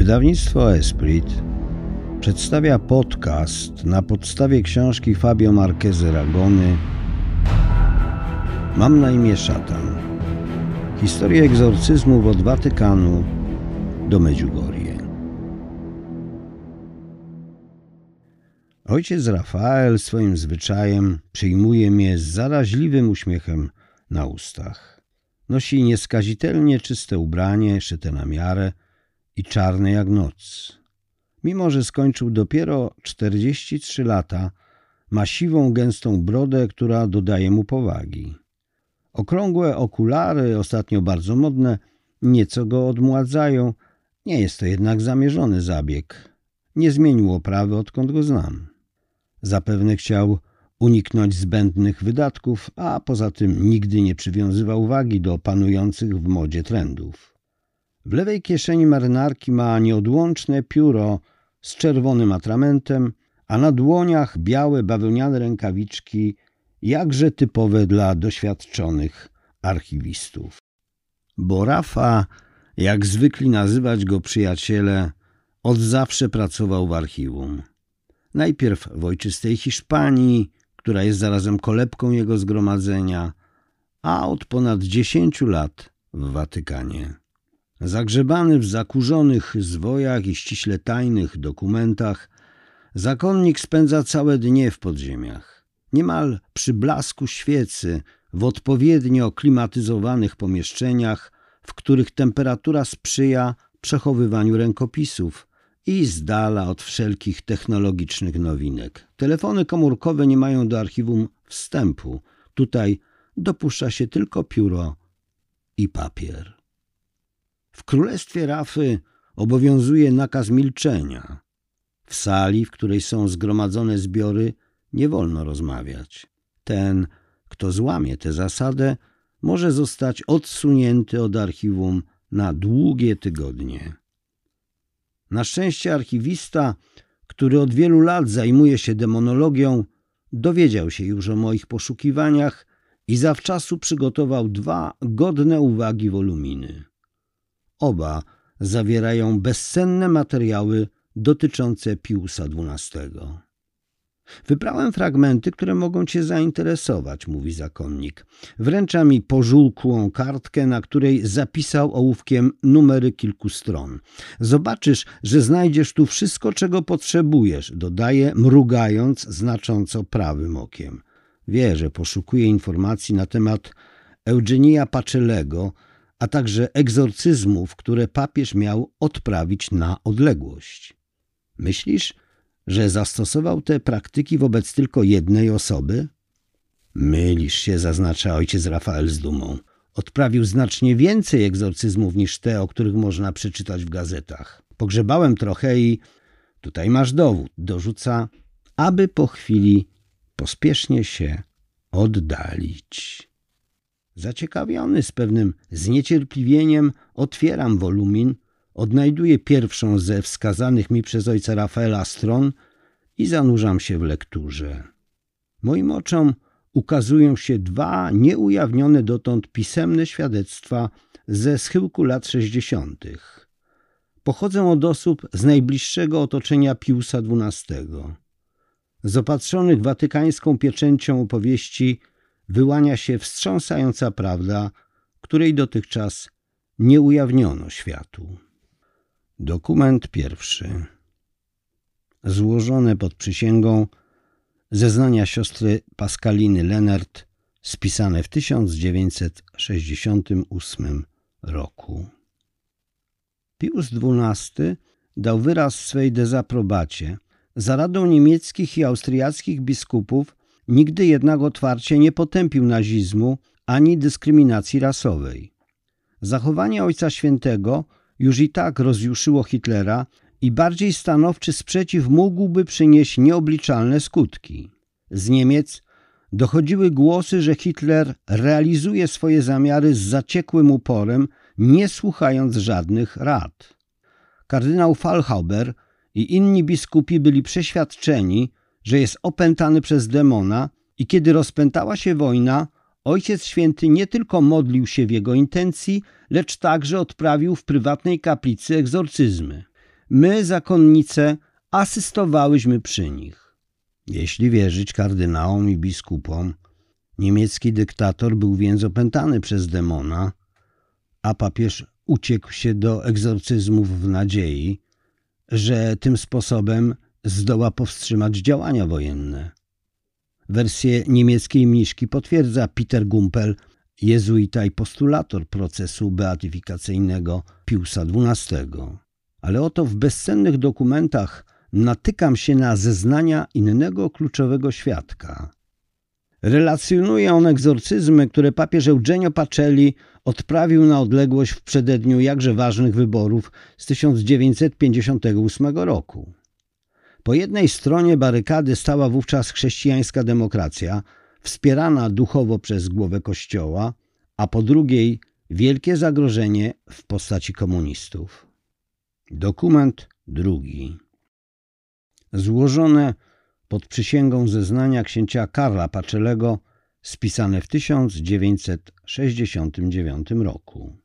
Wydawnictwo Esprit przedstawia podcast na podstawie książki Fabio Marquez Ragony Mam na imię Szatan. Historia egzorcyzmów od Watykanu do Medjugorje. Ojciec Rafael swoim zwyczajem przyjmuje mnie z zaraźliwym uśmiechem na ustach. Nosi nieskazitelnie czyste ubranie, szyte na miarę i czarne jak noc. Mimo, że skończył dopiero 43 lata, ma siwą, gęstą brodę, która dodaje mu powagi. Okrągłe okulary, ostatnio bardzo modne, nieco go odmładzają. Nie jest to jednak zamierzony zabieg. Nie zmienił oprawy, odkąd go znam. Zapewne chciał uniknąć zbędnych wydatków, a poza tym nigdy nie przywiązywał wagi do panujących w modzie trendów. W lewej kieszeni marynarki ma nieodłączne pióro z czerwonym atramentem, a na dłoniach białe bawełniane rękawiczki, jakże typowe dla doświadczonych archiwistów. Bo Rafa, jak zwykli nazywać go przyjaciele, od zawsze pracował w archiwum. Najpierw w ojczystej Hiszpanii, która jest zarazem kolebką jego zgromadzenia, a od ponad dziesięciu lat w Watykanie. Zagrzebany w zakurzonych zwojach i ściśle tajnych dokumentach, zakonnik spędza całe dnie w podziemiach. Niemal przy blasku świecy, w odpowiednio klimatyzowanych pomieszczeniach, w których temperatura sprzyja przechowywaniu rękopisów i z dala od wszelkich technologicznych nowinek. Telefony komórkowe nie mają do archiwum wstępu. Tutaj dopuszcza się tylko pióro i papier. W królestwie Rafy obowiązuje nakaz milczenia. W sali, w której są zgromadzone zbiory, nie wolno rozmawiać. Ten, kto złamie tę zasadę, może zostać odsunięty od archiwum na długie tygodnie. Na szczęście archiwista, który od wielu lat zajmuje się demonologią, dowiedział się już o moich poszukiwaniach i zawczasu przygotował dwa godne uwagi woluminy. Oba zawierają bezcenne materiały dotyczące Piusa XII. Wybrałem fragmenty, które mogą Cię zainteresować, mówi zakonnik. Wręcza mi pożółkłą kartkę, na której zapisał ołówkiem numery kilku stron. Zobaczysz, że znajdziesz tu wszystko, czego potrzebujesz, dodaje, mrugając znacząco prawym okiem. Wie, że poszukuje informacji na temat Eugenia Pacelego, a także egzorcyzmów, które papież miał odprawić na odległość. Myślisz, że zastosował te praktyki wobec tylko jednej osoby? Mylisz się, zaznacza ojciec Rafael z dumą. Odprawił znacznie więcej egzorcyzmów niż te, o których można przeczytać w gazetach. Pogrzebałem trochę i tutaj masz dowód, dorzuca, aby po chwili pospiesznie się oddalić. Zaciekawiony z pewnym zniecierpliwieniem otwieram wolumin, odnajduję pierwszą ze wskazanych mi przez ojca Rafaela stron i zanurzam się w lekturze. Moim oczom ukazują się dwa nieujawnione dotąd pisemne świadectwa ze schyłku lat sześćdziesiątych. Pochodzą od osób z najbliższego otoczenia Piusa XII. Z opatrzonych watykańską pieczęcią opowieści wyłania się wstrząsająca prawda, której dotychczas nie ujawniono światu. Dokument pierwszy. Złożone pod przysięgą zeznania siostry Pascaliny Lenert, spisane w 1968 roku. Pius XII dał wyraz swej dezaprobacie. Za radą niemieckich i austriackich biskupów Nigdy jednak otwarcie nie potępił nazizmu ani dyskryminacji rasowej. Zachowanie Ojca Świętego już i tak rozjuszyło Hitlera i bardziej stanowczy sprzeciw mógłby przynieść nieobliczalne skutki. Z Niemiec dochodziły głosy, że Hitler realizuje swoje zamiary z zaciekłym uporem, nie słuchając żadnych rad. Kardynał Fallhauber i inni biskupi byli przeświadczeni, że jest opętany przez demona i kiedy rozpętała się wojna, Ojciec Święty nie tylko modlił się w jego intencji, lecz także odprawił w prywatnej kaplicy egzorcyzmy. my, zakonnice, asystowałyśmy przy nich. Jeśli wierzyć kardynałom i biskupom, niemiecki dyktator był więc opętany przez demona, a papież uciekł się do egzorcyzmów w nadziei, że tym sposobem zdoła powstrzymać działania wojenne. Wersję niemieckiej mniszki potwierdza Peter Gumpel, jezuita i postulator procesu beatyfikacyjnego Piusa XII. Ale oto w bezcennych dokumentach natykam się na zeznania innego kluczowego świadka. Relacjonuje on egzorcyzmy, które papież Eugenio Pacelli odprawił na odległość w przededniu jakże ważnych wyborów z 1958 roku. Po jednej stronie barykady stała wówczas chrześcijańska demokracja, wspierana duchowo przez głowę kościoła, a po drugiej wielkie zagrożenie w postaci komunistów. Dokument drugi. Złożone pod przysięgą zeznania księcia Karla Paczylego, spisane w 1969 roku.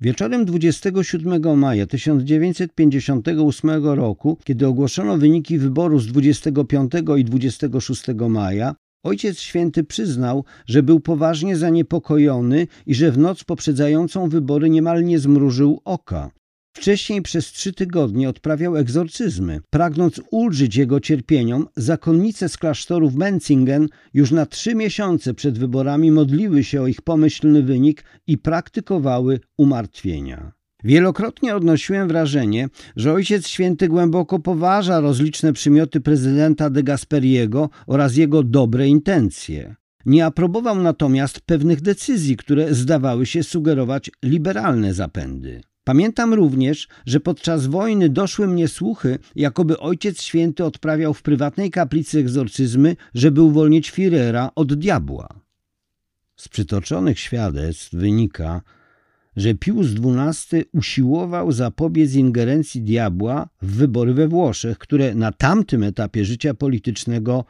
Wieczorem 27 maja 1958 roku, kiedy ogłoszono wyniki wyboru z 25 i 26 maja, Ojciec Święty przyznał, że był poważnie zaniepokojony i że w noc poprzedzającą wybory niemal nie zmrużył oka. Wcześniej przez trzy tygodnie odprawiał egzorcyzmy. Pragnąc ulżyć jego cierpieniom, zakonnice z klasztoru w Menzingen już na trzy miesiące przed wyborami modliły się o ich pomyślny wynik i praktykowały umartwienia. Wielokrotnie odnosiłem wrażenie, że Ojciec Święty głęboko poważa rozliczne przymioty prezydenta de Gasperiego oraz jego dobre intencje. Nie aprobował natomiast pewnych decyzji, które zdawały się sugerować liberalne zapędy. Pamiętam również, że podczas wojny doszły mnie słuchy, jakoby Ojciec Święty odprawiał w prywatnej kaplicy egzorcyzmy, żeby uwolnić Führera od diabła. Z przytoczonych świadectw wynika, że Pius XII usiłował zapobiec ingerencji diabła w wybory we Włoszech, które na tamtym etapie życia politycznego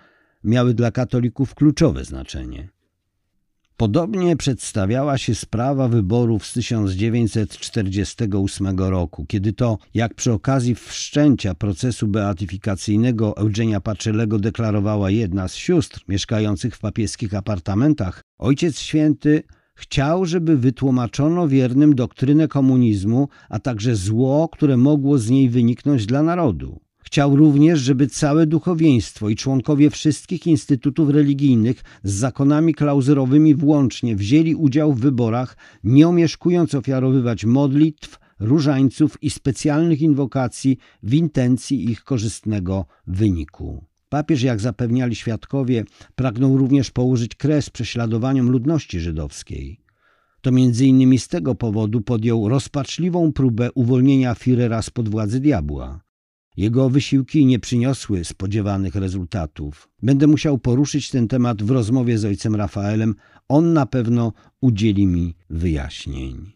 miały dla katolików kluczowe znaczenie. Podobnie przedstawiała się sprawa wyborów z 1948 roku, kiedy to, jak przy okazji wszczęcia procesu beatyfikacyjnego Eugenia Paczylego deklarowała jedna z sióstr mieszkających w papieskich apartamentach, Ojciec Święty chciał, żeby wytłumaczono wiernym doktrynę komunizmu, a także zło, które mogło z niej wyniknąć dla narodu. Chciał również, żeby całe duchowieństwo i członkowie wszystkich instytutów religijnych z zakonami klauzurowymi włącznie wzięli udział w wyborach, nie omieszkując ofiarowywać modlitw, różańców i specjalnych inwokacji w intencji ich korzystnego wyniku. Papież, jak zapewniali świadkowie, pragnął również położyć kres prześladowaniom ludności żydowskiej. To między innymi z tego powodu podjął rozpaczliwą próbę uwolnienia Führera spod władzy diabła. Jego wysiłki nie przyniosły spodziewanych rezultatów. Będę musiał poruszyć ten temat w rozmowie z ojcem Rafaelem. On na pewno udzieli mi wyjaśnień.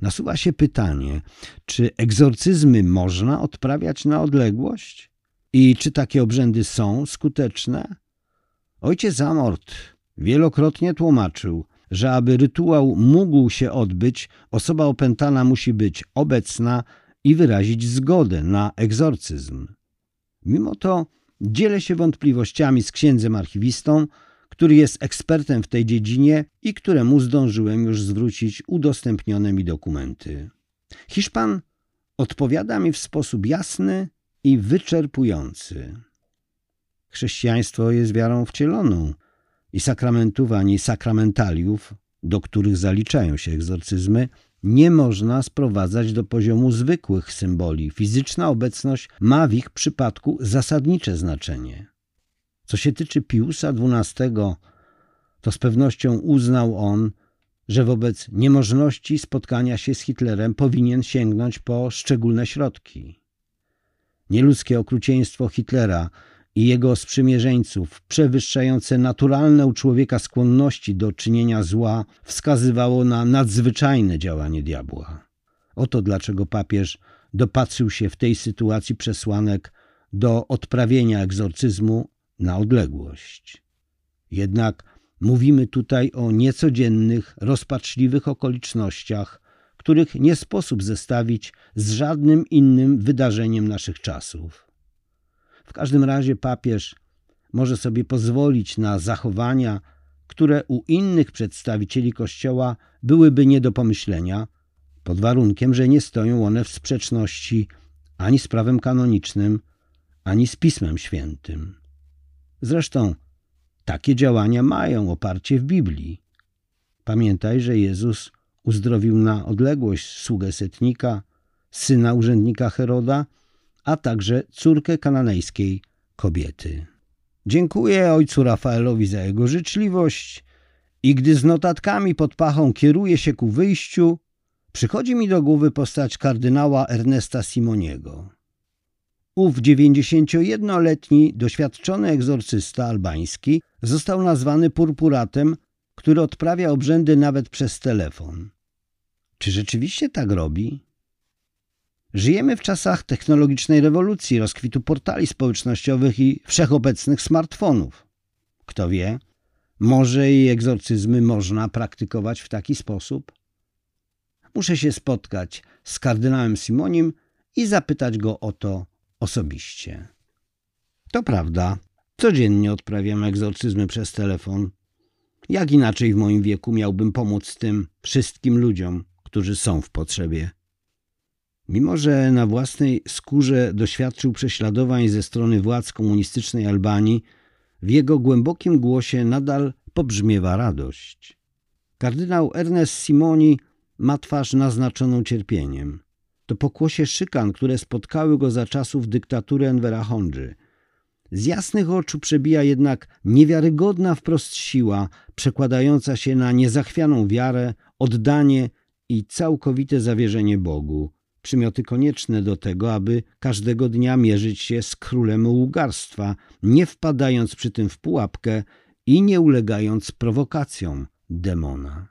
Nasuwa się pytanie, czy egzorcyzmy można odprawiać na odległość? I czy takie obrzędy są skuteczne? Ojciec Amort wielokrotnie tłumaczył, że aby rytuał mógł się odbyć, osoba opętana musi być obecna i wyrazić zgodę na egzorcyzm. Mimo to dzielę się wątpliwościami z księdzem archiwistą, który jest ekspertem w tej dziedzinie i któremu zdążyłem już zwrócić udostępnione mi dokumenty. Hiszpan odpowiada mi w sposób jasny i wyczerpujący. Chrześcijaństwo jest wiarą wcieloną i sakramentów ani sakramentaliów, do których zaliczają się egzorcyzmy, nie można sprowadzać do poziomu zwykłych symboli. Fizyczna obecność ma w ich przypadku zasadnicze znaczenie. Co się tyczy Piusa XII, to z pewnością uznał on, że wobec niemożności spotkania się z Hitlerem powinien sięgnąć po szczególne środki. Nieludzkie okrucieństwo Hitlera i jego sprzymierzeńców, przewyższające naturalne u człowieka skłonności do czynienia zła, wskazywało na nadzwyczajne działanie diabła. Oto dlaczego papież dopatrzył się w tej sytuacji przesłanek do odprawienia egzorcyzmu na odległość. Jednak mówimy tutaj o niecodziennych, rozpaczliwych okolicznościach, których nie sposób zestawić z żadnym innym wydarzeniem naszych czasów. W każdym razie papież może sobie pozwolić na zachowania, które u innych przedstawicieli Kościoła byłyby nie do pomyślenia, pod warunkiem, że nie stoją one w sprzeczności ani z prawem kanonicznym, ani z Pismem Świętym. Zresztą takie działania mają oparcie w Biblii. Pamiętaj, że Jezus uzdrowił na odległość sługę setnika, syna urzędnika Heroda, a także córkę kananejskiej kobiety. Dziękuję ojcu Rafaelowi za jego życzliwość i gdy z notatkami pod pachą kieruje się ku wyjściu, przychodzi mi do głowy postać kardynała Ernesta Simoniego. Ów 91-letni, doświadczony egzorcysta albański został nazwany purpuratem, który odprawia obrzędy nawet przez telefon. Czy rzeczywiście tak robi? Żyjemy w czasach technologicznej rewolucji, rozkwitu portali społecznościowych i wszechobecnych smartfonów. Kto wie, może i egzorcyzmy można praktykować w taki sposób? Muszę się spotkać z kardynałem Simonim i zapytać go o to osobiście. To prawda, codziennie odprawiam egzorcyzmy przez telefon. Jak inaczej w moim wieku miałbym pomóc tym wszystkim ludziom, którzy są w potrzebie? Mimo, że na własnej skórze doświadczył prześladowań ze strony władz komunistycznej Albanii, w jego głębokim głosie nadal pobrzmiewa radość. Kardynał Ernest Simoni ma twarz naznaczoną cierpieniem. To pokłosie szykan, które spotkały go za czasów dyktatury Envera Hondży. Z jasnych oczu przebija jednak niewiarygodna wprost siła, przekładająca się na niezachwianą wiarę, oddanie i całkowite zawierzenie Bogu przymioty konieczne do tego, aby każdego dnia mierzyć się z królem ługarstwa, nie wpadając przy tym w pułapkę i nie ulegając prowokacjom demona.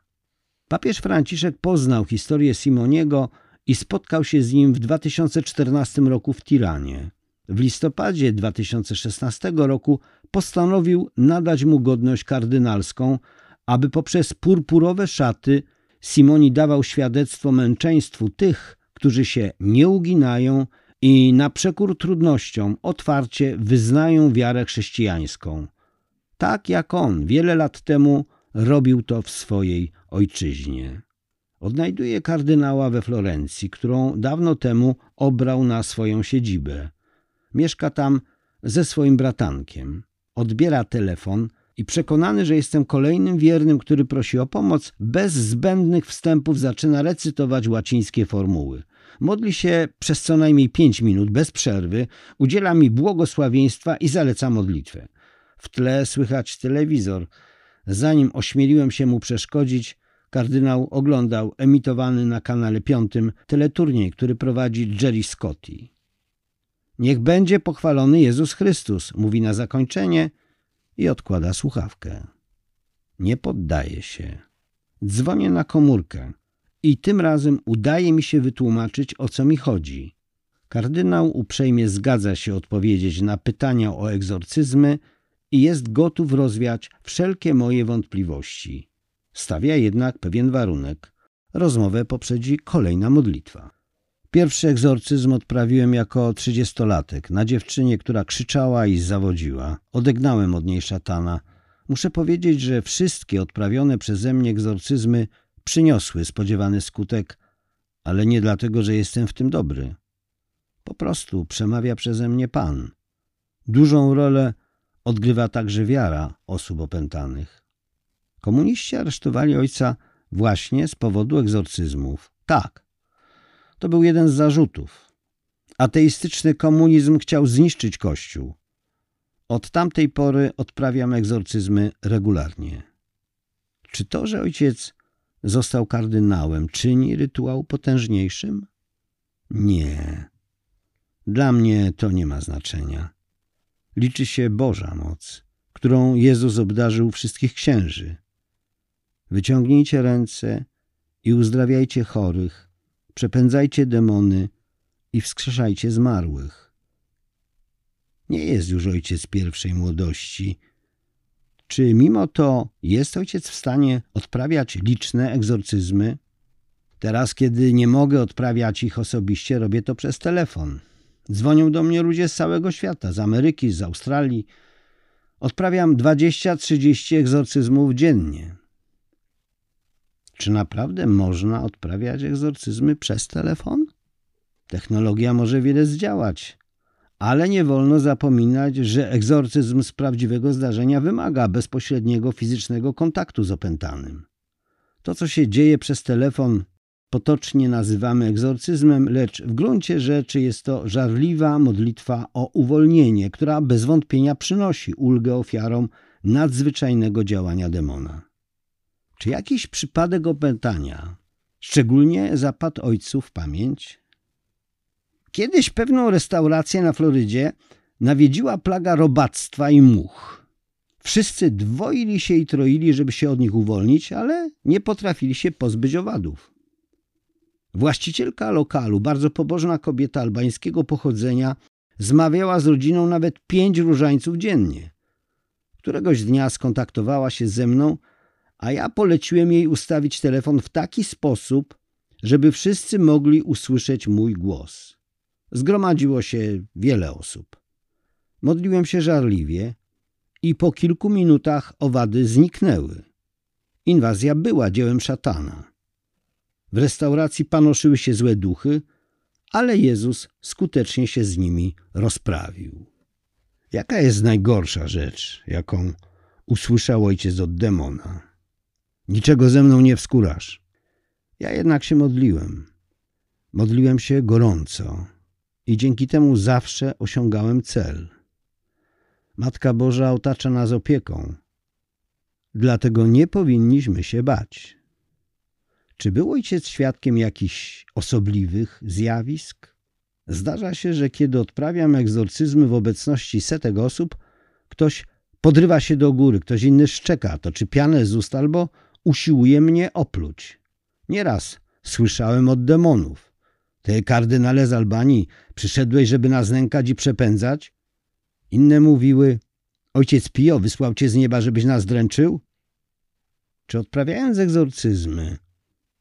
Papież Franciszek poznał historię Simoniego i spotkał się z nim w 2014 roku w Tiranie. W listopadzie 2016 roku postanowił nadać mu godność kardynalską, aby poprzez purpurowe szaty Simoni dawał świadectwo męczeństwu tych, którzy się nie uginają i na przekór trudnościom otwarcie wyznają wiarę chrześcijańską. Tak jak on wiele lat temu robił to w swojej ojczyźnie. Odnajduje kardynała we Florencji, którą dawno temu obrał na swoją siedzibę. Mieszka tam ze swoim bratankiem. Odbiera telefon i przekonany, że jestem kolejnym wiernym, który prosi o pomoc, bez zbędnych wstępów zaczyna recytować łacińskie formuły. Modli się przez co najmniej pięć minut bez przerwy, udziela mi błogosławieństwa i zaleca modlitwę. W tle słychać telewizor. Zanim ośmieliłem się mu przeszkodzić, kardynał oglądał emitowany na kanale piątym teleturniej, który prowadzi Jerry Scotty. Niech będzie pochwalony Jezus Chrystus, mówi na zakończenie i odkłada słuchawkę. Nie poddaje się. Dzwonię na komórkę i tym razem udaje mi się wytłumaczyć, o co mi chodzi. Kardynał uprzejmie zgadza się odpowiedzieć na pytania o egzorcyzmy i jest gotów rozwiać wszelkie moje wątpliwości. Stawia jednak pewien warunek. Rozmowę poprzedzi kolejna modlitwa. Pierwszy egzorcyzm odprawiłem jako trzydziestolatek na dziewczynie, która krzyczała i zawodziła. Odegnałem od niej szatana. Muszę powiedzieć, że wszystkie odprawione przeze mnie egzorcyzmy przyniosły spodziewany skutek, ale nie dlatego, że jestem w tym dobry. Po prostu przemawia przeze mnie Pan. Dużą rolę odgrywa także wiara osób opętanych. Komuniści aresztowali ojca właśnie z powodu egzorcyzmów. Tak, to był jeden z zarzutów. Ateistyczny komunizm chciał zniszczyć Kościół. Od tamtej pory odprawiam egzorcyzmy regularnie. Czy to, że ojciec został kardynałem, czyni rytuał potężniejszym? Nie. Dla mnie to nie ma znaczenia. Liczy się Boża moc, którą Jezus obdarzył wszystkich księży. Wyciągnijcie ręce i uzdrawiajcie chorych, przepędzajcie demony i wskrzeszajcie zmarłych. Nie jest już ojciec pierwszej młodości, czy mimo to jest ojciec w stanie odprawiać liczne egzorcyzmy? Teraz, kiedy nie mogę odprawiać ich osobiście, robię to przez telefon. Dzwonią do mnie ludzie z całego świata, z Ameryki, z Australii. Odprawiam 20-30 egzorcyzmów dziennie. Czy naprawdę można odprawiać egzorcyzmy przez telefon? Technologia może wiele zdziałać, ale nie wolno zapominać, że egzorcyzm z prawdziwego zdarzenia wymaga bezpośredniego fizycznego kontaktu z opętanym. To, co się dzieje przez telefon, potocznie nazywamy egzorcyzmem, lecz w gruncie rzeczy jest to żarliwa modlitwa o uwolnienie, która bez wątpienia przynosi ulgę ofiarom nadzwyczajnego działania demona. Czy jakiś przypadek opętania szczególnie zapadł ojcu w pamięć? Kiedyś pewną restaurację na Florydzie nawiedziła plaga robactwa i much. Wszyscy dwoili się i troili, żeby się od nich uwolnić, ale nie potrafili się pozbyć owadów. Właścicielka lokalu, bardzo pobożna kobieta albańskiego pochodzenia, zmawiała z rodziną nawet pięć różańców dziennie. Któregoś dnia skontaktowała się ze mną, a ja poleciłem jej ustawić telefon w taki sposób, żeby wszyscy mogli usłyszeć mój głos. Zgromadziło się wiele osób. Modliłem się żarliwie i po kilku minutach owady zniknęły. Inwazja była dziełem szatana. W restauracji panoszyły się złe duchy, ale Jezus skutecznie się z nimi rozprawił. Jaka jest najgorsza rzecz, jaką usłyszał ojciec od demona? Niczego ze mną nie wskórasz. Ja jednak się modliłem. Modliłem się gorąco i dzięki temu zawsze osiągałem cel. Matka Boża otacza nas opieką, dlatego nie powinniśmy się bać. Czy był ojciec świadkiem jakichś osobliwych zjawisk? Zdarza się, że kiedy odprawiam egzorcyzmy w obecności setek osób, ktoś podrywa się do góry, ktoś inny szczeka, toczy pianę z ust albo usiłuje mnie opluć. Nieraz słyszałem od demonów. Ty, kardynale z Albanii, przyszedłeś, żeby nas nękać i przepędzać? Inne mówiły, ojciec Pio wysłał cię z nieba, żebyś nas dręczył? Czy odprawiając egzorcyzmy,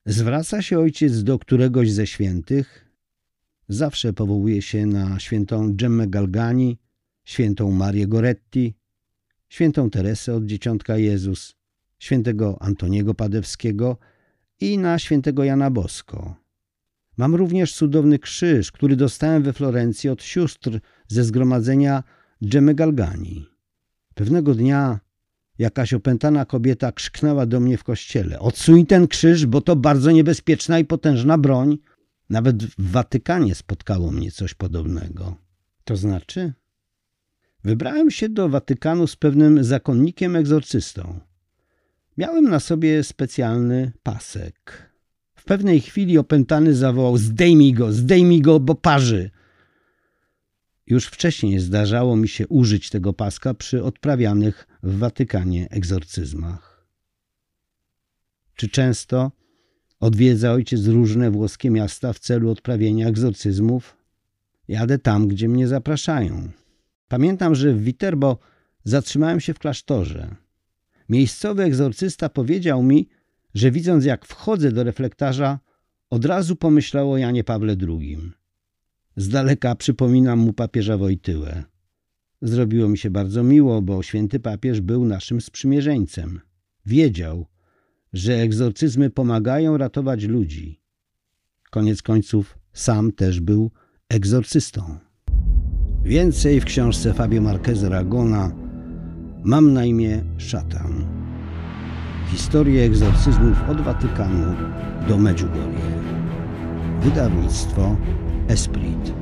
zwraca się ojciec do któregoś ze świętych? Zawsze powołuje się na świętą Gemmę Galgani, świętą Marię Goretti, świętą Teresę od Dzieciątka Jezus, świętego Antoniego Padewskiego i na świętego Jana Bosko. Mam również cudowny krzyż, który dostałem we Florencji od sióstr ze zgromadzenia Dżemy Galgani. Pewnego dnia jakaś opętana kobieta krzyknęła do mnie w kościele. Odsuń ten krzyż, bo to bardzo niebezpieczna i potężna broń. Nawet w Watykanie spotkało mnie coś podobnego. To znaczy? Wybrałem się do Watykanu z pewnym zakonnikiem egzorcystą. Miałem na sobie specjalny pasek. W pewnej chwili opętany zawołał: Zdejmij go, zdejmij go, bo parzy. Już wcześniej zdarzało mi się użyć tego paska przy odprawianych w Watykanie egzorcyzmach. Czy często odwiedza ojciec różne włoskie miasta w celu odprawienia egzorcyzmów? Jadę tam, gdzie mnie zapraszają. Pamiętam, że w Viterbo zatrzymałem się w klasztorze. Miejscowy egzorcysta powiedział mi, że widząc jak wchodzę do reflektarza, od razu pomyślał o Janie Pawle II. Z daleka przypominam mu papieża Wojtyłę. Zrobiło mi się bardzo miło, bo święty papież był naszym sprzymierzeńcem. Wiedział, że egzorcyzmy pomagają ratować ludzi. Koniec końców sam też był egzorcystą. Więcej w książce Fabio Marquez Ragona Mam na imię Szatan. Historię egzorcyzmów od Watykanu do Medjugorje. Wydawnictwo Esprit.